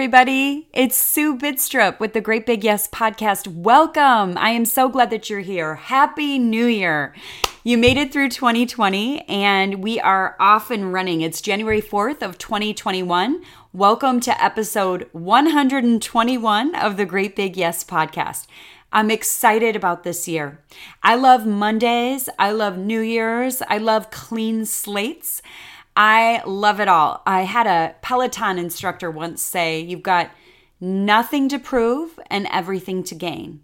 everybody. It's Sue Bidstrup with the Great Big Yes podcast. Welcome. I am so glad that you're here. Happy New Year. You made it through 2020 and we are off and running. It's January 4th of 2021. Welcome to episode 121 of the Great Big Yes podcast. I'm excited about this year. I love Mondays. I love New Year's. I love clean slates. I love it all. I had a Peloton instructor once say, You've got nothing to prove and everything to gain.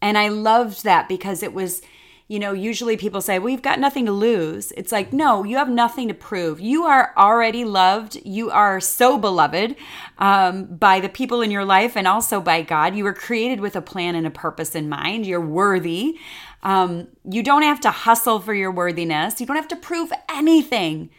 And I loved that because it was, you know, usually people say, you've got nothing to lose. It's like, No, you have nothing to prove. You are already loved. You are so beloved um, by the people in your life and also by God. You were created with a plan and a purpose in mind. You're worthy. Um, you don't have to hustle for your worthiness, you don't have to prove anything.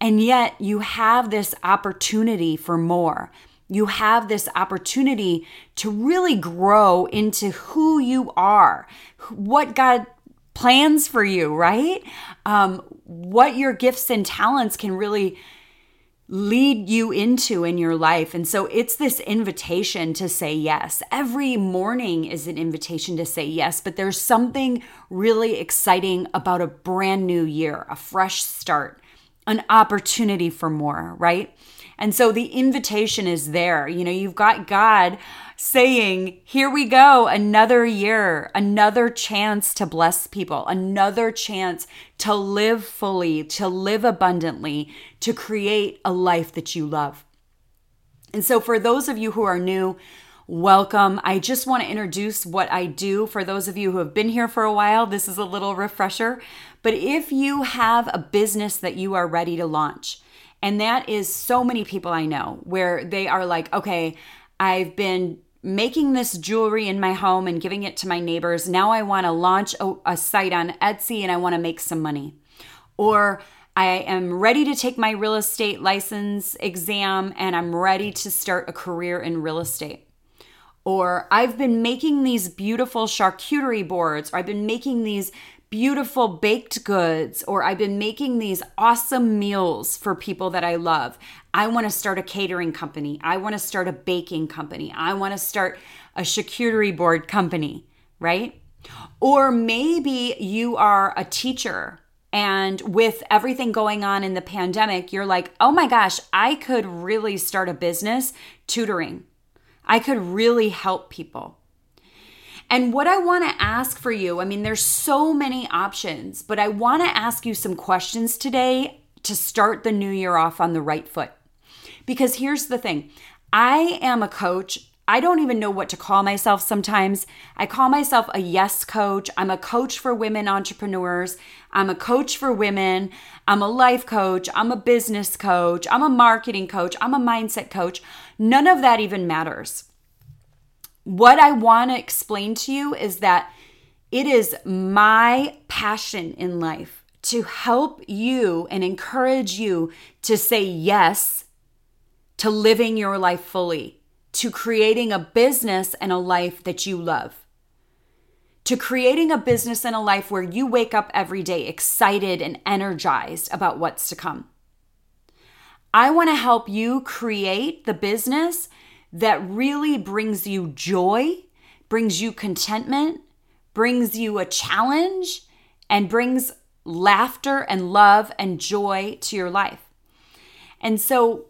And yet you have this opportunity for more. You have this opportunity to really grow into who you are, what God plans for you, right? Um, what your gifts and talents can really lead you into in your life. And so it's this invitation to say yes. Every morning is an invitation to say yes, but there's something really exciting about a brand new year, a fresh start an opportunity for more, right? And so the invitation is there. You know, you've got God saying, Here we go, another year, another chance to bless people, another chance to live fully, to live abundantly, to create a life that you love. And so, for those of you who are new, welcome. I just want to introduce what I do for those of you who have been here for a while. This is a little refresher. But if you have a business that you are ready to launch, and that is so many people I know where they are like, okay, I've been making this jewelry in my home and giving it to my neighbors. Now I want to launch a, a site on Etsy and I want to make some money. Or I am ready to take my real estate license exam and I'm ready to start a career in real estate or I've been making these beautiful charcuterie boards, or I've been making these beautiful baked goods, or I've been making these awesome meals for people that I love. I want to start a catering company. I want to start a baking company. I want to start a charcuterie board company, right? Or maybe you are a teacher and with everything going on in the pandemic, you're like, oh my gosh, I could really start a business tutoring. I could really help people. And what I want to ask for you, I mean, there's so many options, but I want to ask you some questions today to start the new year off on the right foot. Because here's the thing I am a coach. I don't even know what to call myself sometimes. I call myself a yes coach. I'm a coach for women entrepreneurs. I'm a coach for women. I'm a life coach. I'm a business coach. I'm a marketing coach. I'm a mindset coach. None of that even matters. What I want to explain to you is that it is my passion in life to help you and encourage you to say yes to living your life fully, to creating a business and a life that you love, to creating a business and a life where you wake up every day excited and energized about what's to come. I want to help you create the business that really brings you joy, brings you contentment, brings you a challenge, and brings laughter and love and joy to your life. And so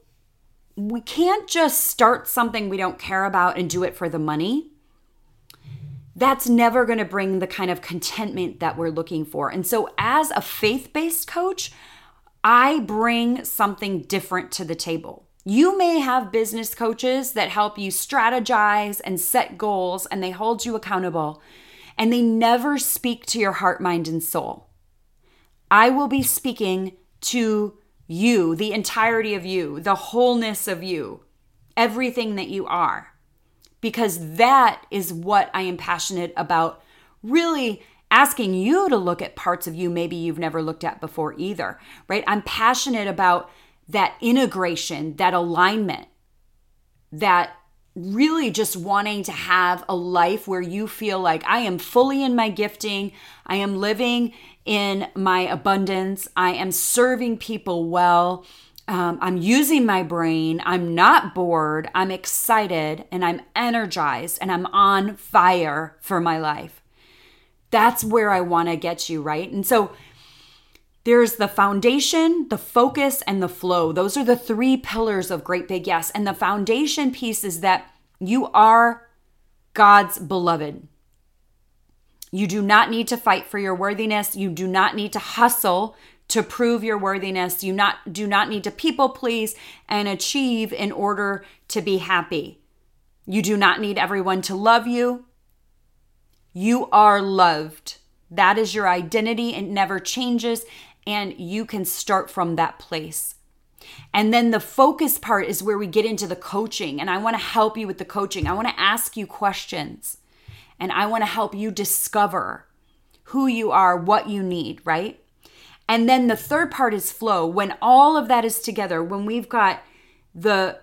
we can't just start something we don't care about and do it for the money. That's never going to bring the kind of contentment that we're looking for. And so, as a faith based coach, I bring something different to the table. You may have business coaches that help you strategize and set goals and they hold you accountable and they never speak to your heart, mind, and soul. I will be speaking to you, the entirety of you, the wholeness of you, everything that you are, because that is what I am passionate about really asking you to look at parts of you maybe you've never looked at before either, right? I'm passionate about that integration, that alignment, that really just wanting to have a life where you feel like I am fully in my gifting, I am living in my abundance, I am serving people well. um, I'm using my brain. I'm not bored. I'm excited and I'm energized and I'm on fire for my life. That's where I want to get you, right? And so there's the foundation, the focus, and the flow. Those are the three pillars of Great Big Yes. And the foundation piece is that you are God's beloved. You do not need to fight for your worthiness. You do not need to hustle to prove your worthiness. You not do not need to people please and achieve in order to be happy. You do not need everyone to love you. You are loved. That is your identity. It never changes. And you can start from that place. And then the focus part is where we get into the coaching. And I want to help you with the coaching. I want to ask you questions. And I want to help you discover who you are, what you need, right? And then the third part is flow. When all of that is together, when we've got the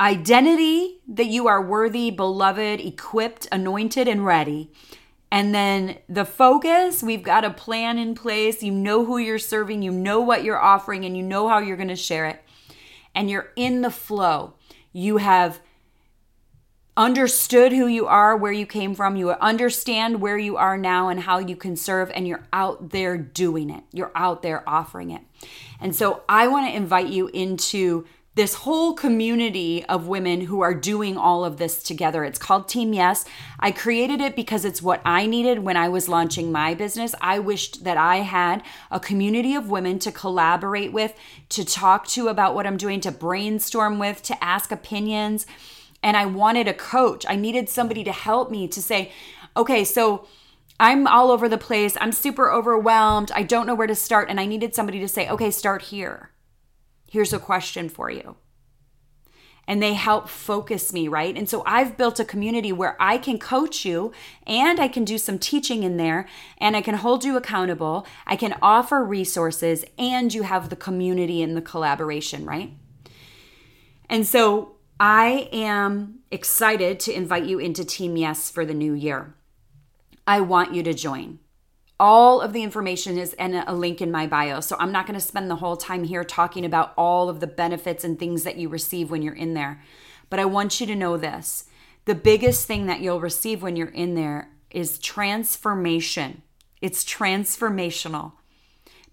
identity that you are worthy, beloved, equipped, anointed, and ready. And then the focus, we've got a plan in place. You know who you're serving, you know what you're offering, and you know how you're going to share it. And you're in the flow. You have understood who you are, where you came from, you understand where you are now and how you can serve, and you're out there doing it. You're out there offering it. And so I want to invite you into this whole community of women who are doing all of this together. It's called Team Yes. I created it because it's what I needed when I was launching my business. I wished that I had a community of women to collaborate with, to talk to about what I'm doing, to brainstorm with, to ask opinions and I wanted a coach. I needed somebody to help me to say, okay, so I'm all over the place. I'm super overwhelmed. I don't know where to start. And I needed somebody to say, okay, start here. Here's a question for you. And they help focus me, right? And so I've built a community where I can coach you and I can do some teaching in there and I can hold you accountable. I can offer resources and you have the community and the collaboration, right? And so I am excited to invite you into Team Yes for the new year. I want you to join. All of the information is in a link in my bio. So I'm not going to spend the whole time here talking about all of the benefits and things that you receive when you're in there. But I want you to know this the biggest thing that you'll receive when you're in there is transformation. It's transformational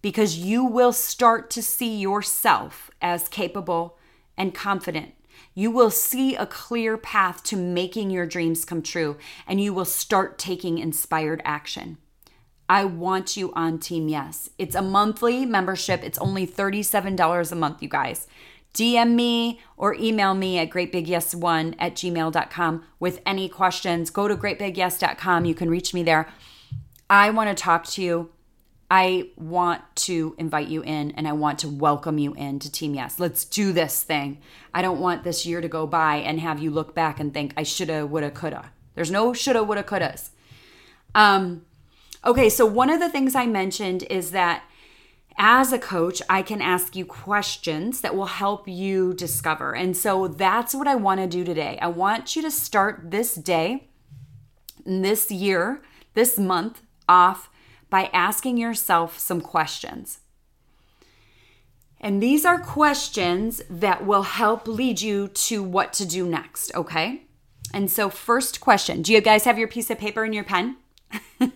because you will start to see yourself as capable and confident you will see a clear path to making your dreams come true and you will start taking inspired action. I want you on Team Yes. It's a monthly membership. It's only $37 a month, you guys. DM me or email me at greatbigyes1 at gmail.com with any questions. Go to greatbigyes.com. You can reach me there. I want to talk to you. I want to invite you in and I want to welcome you in to Team Yes. Let's do this thing. I don't want this year to go by and have you look back and think I shoulda, woulda, coulda. There's no shoulda, woulda, couldas. Um, okay, so one of the things I mentioned is that as a coach, I can ask you questions that will help you discover. And so that's what I want to do today. I want you to start this day, this year, this month off by asking yourself some questions. And these are questions that will help lead you to what to do next, okay? And so, first question Do you guys have your piece of paper and your pen?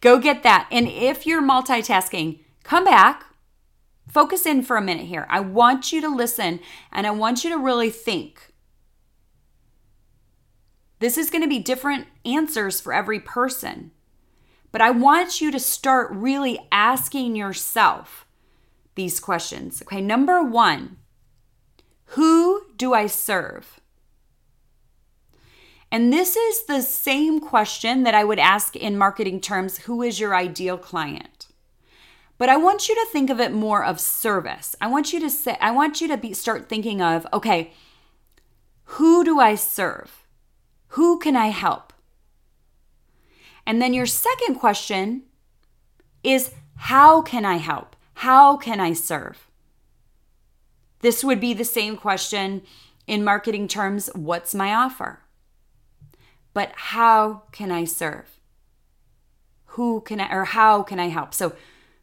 Go get that. And if you're multitasking, come back, focus in for a minute here. I want you to listen and I want you to really think. This is going to be different answers for every person. But I want you to start really asking yourself these questions. Okay, number one, who do I serve? And this is the same question that I would ask in marketing terms who is your ideal client? But I want you to think of it more of service. I want you to say I want you to be, start thinking of okay, who do I serve? Who can I help? And then your second question is how can I help? How can I serve? This would be the same question in marketing terms what's my offer? But how can I serve? Who can I, or how can I help? So,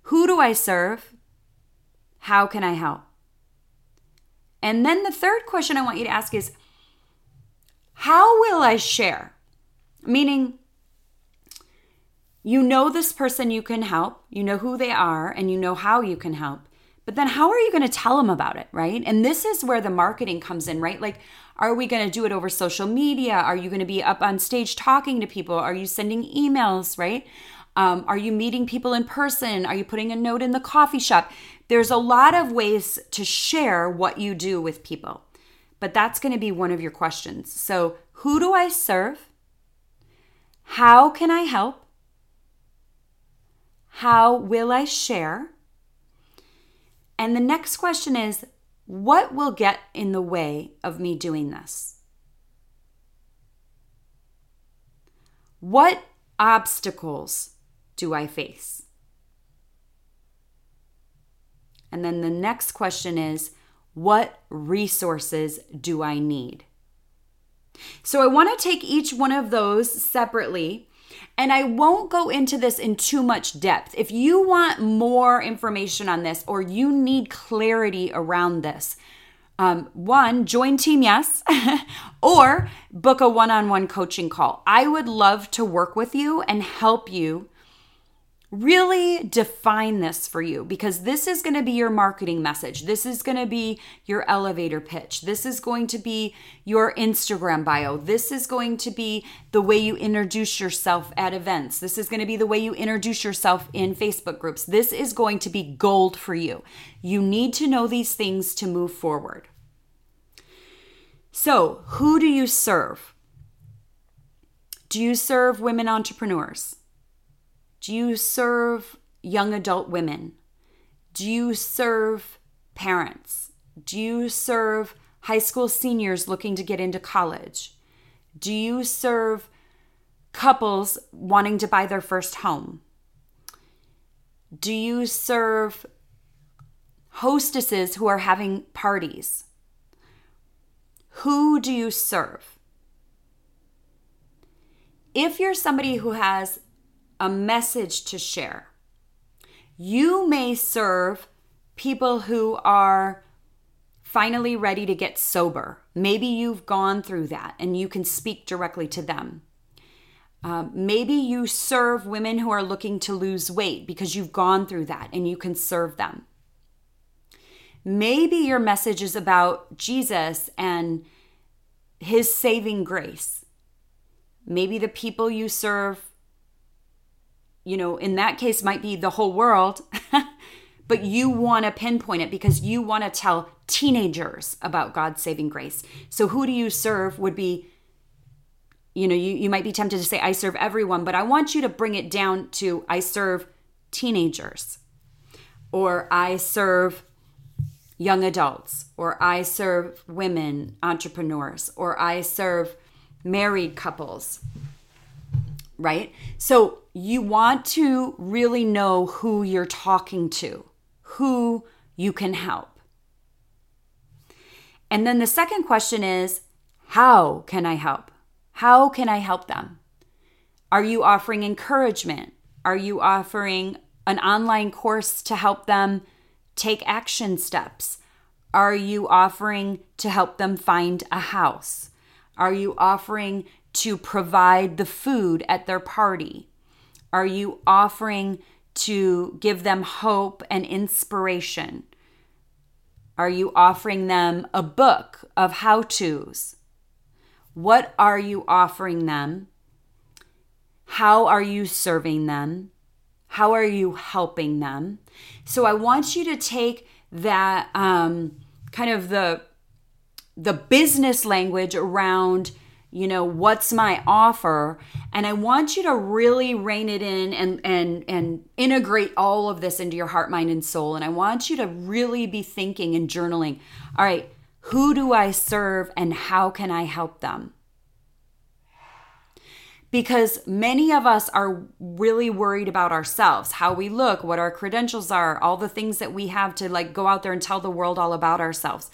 who do I serve? How can I help? And then the third question I want you to ask is how will I share? Meaning, you know this person you can help, you know who they are, and you know how you can help. But then how are you going to tell them about it, right? And this is where the marketing comes in, right? Like, are we going to do it over social media? Are you going to be up on stage talking to people? Are you sending emails, right? Um, are you meeting people in person? Are you putting a note in the coffee shop? There's a lot of ways to share what you do with people, but that's going to be one of your questions. So, who do I serve? How can I help? How will I share? And the next question is what will get in the way of me doing this? What obstacles do I face? And then the next question is what resources do I need? So I want to take each one of those separately and I won't go into this in too much depth. If you want more information on this or you need clarity around this, um, one, join Team Yes or book a one on one coaching call. I would love to work with you and help you really define this for you because this is going to be your marketing message. This is going to be your elevator pitch. This is going to be your Instagram bio. This is going to be the way you introduce yourself at events. This is going to be the way you introduce yourself in Facebook groups. This is going to be gold for you. You need to know these things to move forward. So, who do you serve? Do you serve women entrepreneurs? Do you serve young adult women? Do you serve parents? Do you serve high school seniors looking to get into college? Do you serve couples wanting to buy their first home? Do you serve hostesses who are having parties? Who do you serve? If you're somebody who has a message to share. You may serve people who are finally ready to get sober. Maybe you've gone through that and you can speak directly to them. Uh, maybe you serve women who are looking to lose weight because you've gone through that and you can serve them. Maybe your message is about Jesus and his saving grace. Maybe the people you serve you know, in that case might be the whole world, but you want to pinpoint it because you want to tell teenagers about God's saving grace. So who do you serve would be you know, you, you might be tempted to say, I serve everyone, but I want you to bring it down to I serve teenagers, or I serve young adults, or I serve women entrepreneurs, or I serve married couples, right? So you want to really know who you're talking to, who you can help. And then the second question is how can I help? How can I help them? Are you offering encouragement? Are you offering an online course to help them take action steps? Are you offering to help them find a house? Are you offering to provide the food at their party? Are you offering to give them hope and inspiration? Are you offering them a book of how to's? What are you offering them? How are you serving them? How are you helping them? So I want you to take that um, kind of the the business language around you know what's my offer and i want you to really rein it in and and and integrate all of this into your heart mind and soul and i want you to really be thinking and journaling all right who do i serve and how can i help them because many of us are really worried about ourselves, how we look, what our credentials are, all the things that we have to like go out there and tell the world all about ourselves.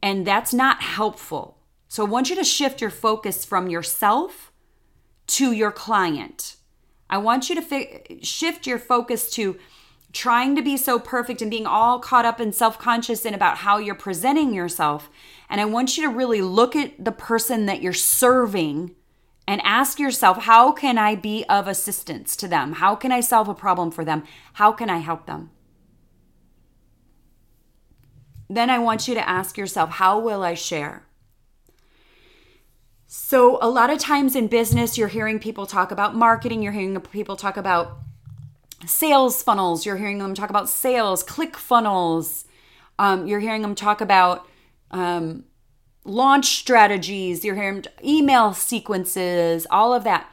And that's not helpful. So I want you to shift your focus from yourself to your client. I want you to fi- shift your focus to trying to be so perfect and being all caught up and self conscious in about how you're presenting yourself. And I want you to really look at the person that you're serving and ask yourself, how can I be of assistance to them? How can I solve a problem for them? How can I help them? Then I want you to ask yourself, how will I share? So, a lot of times in business, you're hearing people talk about marketing, you're hearing people talk about sales funnels, you're hearing them talk about sales, click funnels, um, you're hearing them talk about um, launch strategies, you're hearing email sequences, all of that.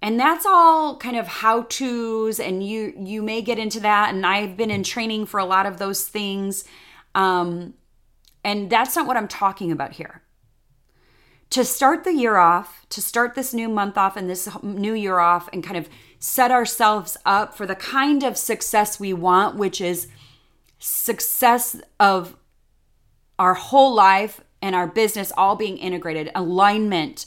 And that's all kind of how to's, and you you may get into that. And I've been in training for a lot of those things, um, and that's not what I'm talking about here. To start the year off, to start this new month off and this new year off, and kind of set ourselves up for the kind of success we want, which is success of our whole life and our business all being integrated, alignment,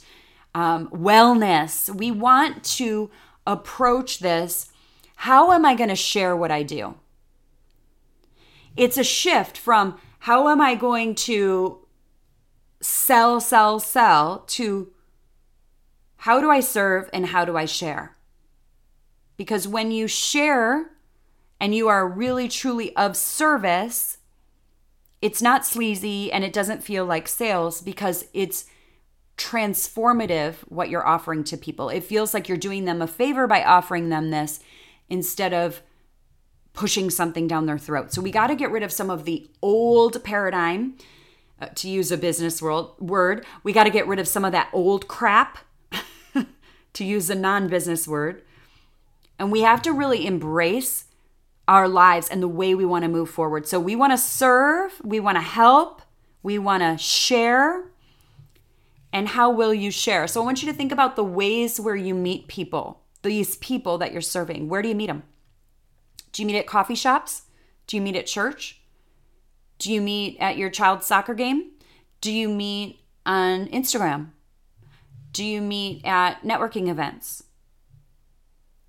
um, wellness. We want to approach this. How am I going to share what I do? It's a shift from how am I going to sell, sell, sell to how do I serve and how do I share? Because when you share and you are really truly of service, it's not sleazy and it doesn't feel like sales because it's transformative what you're offering to people. It feels like you're doing them a favor by offering them this instead of pushing something down their throat. So we got to get rid of some of the old paradigm uh, to use a business world word. We got to get rid of some of that old crap to use a non-business word. And we have to really embrace our lives and the way we want to move forward. So we want to serve, we want to help, we want to share. And how will you share? So I want you to think about the ways where you meet people, these people that you're serving. Where do you meet them? Do you meet at coffee shops? Do you meet at church? Do you meet at your child's soccer game? Do you meet on Instagram? Do you meet at networking events?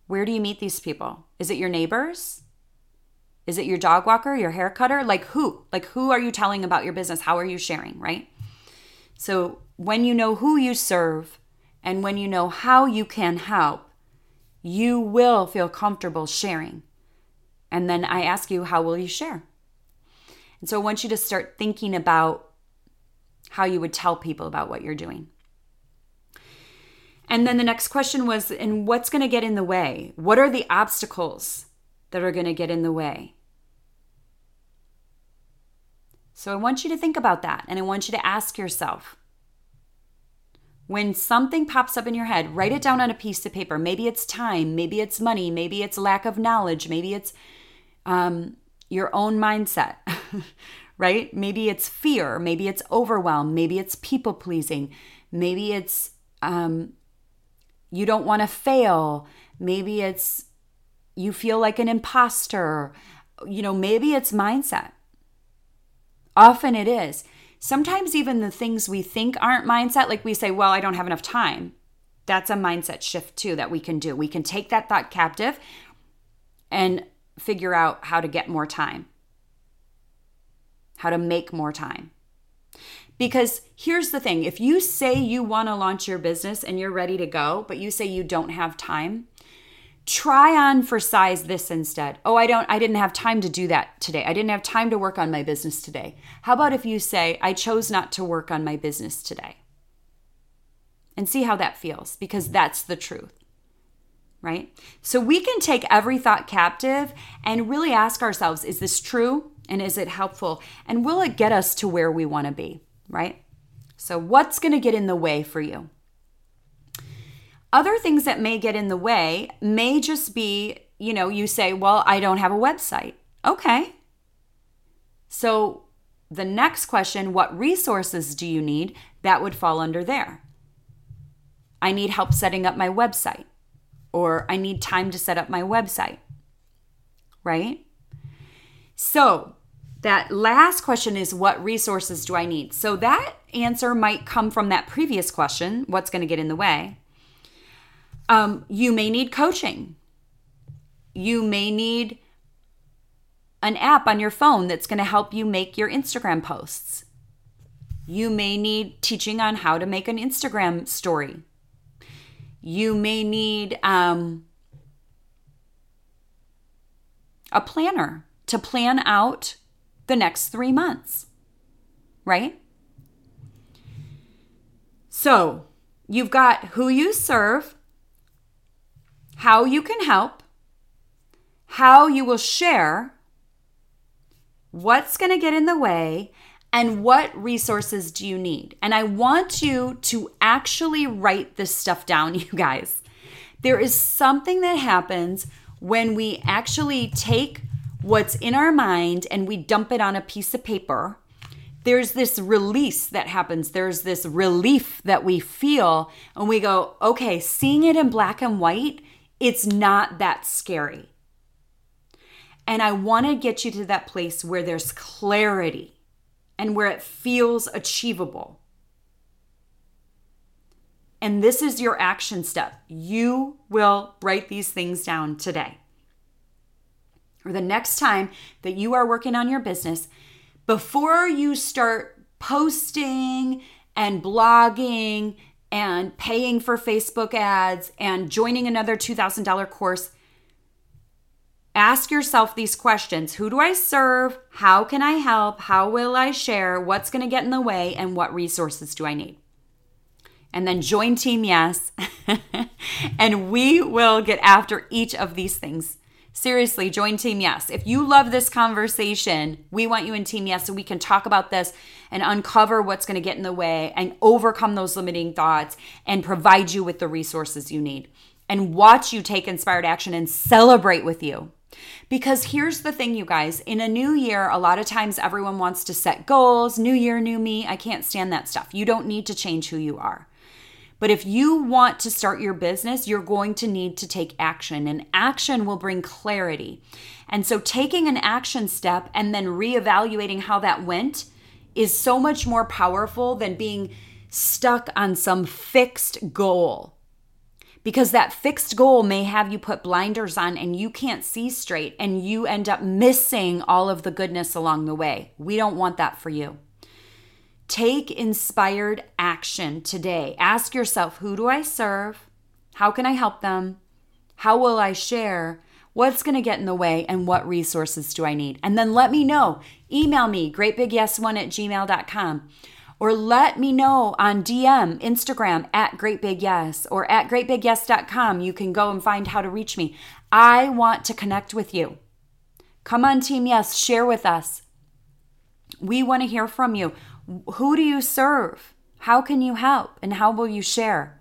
Where do you meet these people? Is it your neighbors? Is it your dog walker, your hair cutter? Like who? Like who are you telling about your business? How are you sharing, right? So when you know who you serve and when you know how you can help, you will feel comfortable sharing. And then I ask you, how will you share? And so I want you to start thinking about how you would tell people about what you're doing. And then the next question was, and what's going to get in the way? What are the obstacles that are going to get in the way. So I want you to think about that and I want you to ask yourself when something pops up in your head, write it down on a piece of paper. Maybe it's time, maybe it's money, maybe it's lack of knowledge, maybe it's um, your own mindset, right? Maybe it's fear, maybe it's overwhelm, maybe it's people pleasing, maybe it's um, you don't want to fail, maybe it's you feel like an imposter. You know, maybe it's mindset. Often it is. Sometimes even the things we think aren't mindset, like we say, well, I don't have enough time. That's a mindset shift too that we can do. We can take that thought captive and figure out how to get more time, how to make more time. Because here's the thing if you say you want to launch your business and you're ready to go, but you say you don't have time, try on for size this instead. Oh, I don't I didn't have time to do that today. I didn't have time to work on my business today. How about if you say I chose not to work on my business today? And see how that feels because that's the truth. Right? So we can take every thought captive and really ask ourselves is this true and is it helpful and will it get us to where we want to be, right? So what's going to get in the way for you? Other things that may get in the way may just be, you know, you say, well, I don't have a website. Okay. So the next question, what resources do you need? That would fall under there. I need help setting up my website, or I need time to set up my website, right? So, that last question is what resources do I need? So, that answer might come from that previous question what's going to get in the way? Um, you may need coaching. You may need an app on your phone that's going to help you make your Instagram posts. You may need teaching on how to make an Instagram story. You may need um, a planner to plan out the next three months, right? So you've got who you serve, how you can help, how you will share, what's going to get in the way, and what resources do you need? And I want you to actually write this stuff down, you guys. There is something that happens when we actually take what's in our mind and we dump it on a piece of paper. There's this release that happens. There's this relief that we feel, and we go, okay, seeing it in black and white, it's not that scary. And I want to get you to that place where there's clarity and where it feels achievable. And this is your action step. You will write these things down today. Or the next time that you are working on your business, before you start posting and blogging and paying for Facebook ads and joining another $2,000 course, Ask yourself these questions Who do I serve? How can I help? How will I share? What's going to get in the way? And what resources do I need? And then join Team Yes, and we will get after each of these things. Seriously, join Team Yes. If you love this conversation, we want you in Team Yes so we can talk about this and uncover what's going to get in the way and overcome those limiting thoughts and provide you with the resources you need and watch you take inspired action and celebrate with you. Because here's the thing, you guys in a new year, a lot of times everyone wants to set goals, new year, new me. I can't stand that stuff. You don't need to change who you are. But if you want to start your business, you're going to need to take action, and action will bring clarity. And so, taking an action step and then reevaluating how that went is so much more powerful than being stuck on some fixed goal because that fixed goal may have you put blinders on and you can't see straight and you end up missing all of the goodness along the way. We don't want that for you. Take inspired action today. Ask yourself who do I serve? How can I help them? How will I share? What's going to get in the way and what resources do I need? And then let me know. Email me, greatbigyes1 at gmail.com or let me know on DM, Instagram at Great Big Yes or at greatbigyes.com. You can go and find how to reach me. I want to connect with you. Come on, Team Yes, share with us. We want to hear from you. Who do you serve? How can you help? And how will you share?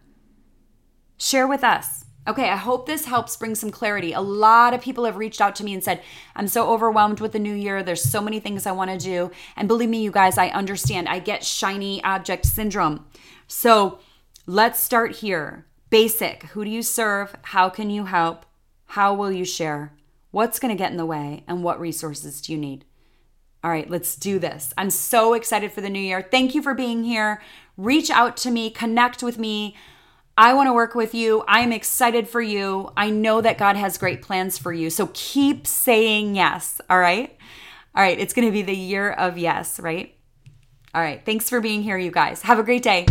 Share with us. Okay, I hope this helps bring some clarity. A lot of people have reached out to me and said, I'm so overwhelmed with the new year. There's so many things I want to do. And believe me, you guys, I understand. I get shiny object syndrome. So let's start here. Basic Who do you serve? How can you help? How will you share? What's going to get in the way? And what resources do you need? All right, let's do this. I'm so excited for the new year. Thank you for being here. Reach out to me, connect with me. I want to work with you. I'm excited for you. I know that God has great plans for you. So keep saying yes. All right. All right. It's going to be the year of yes, right? All right. Thanks for being here, you guys. Have a great day.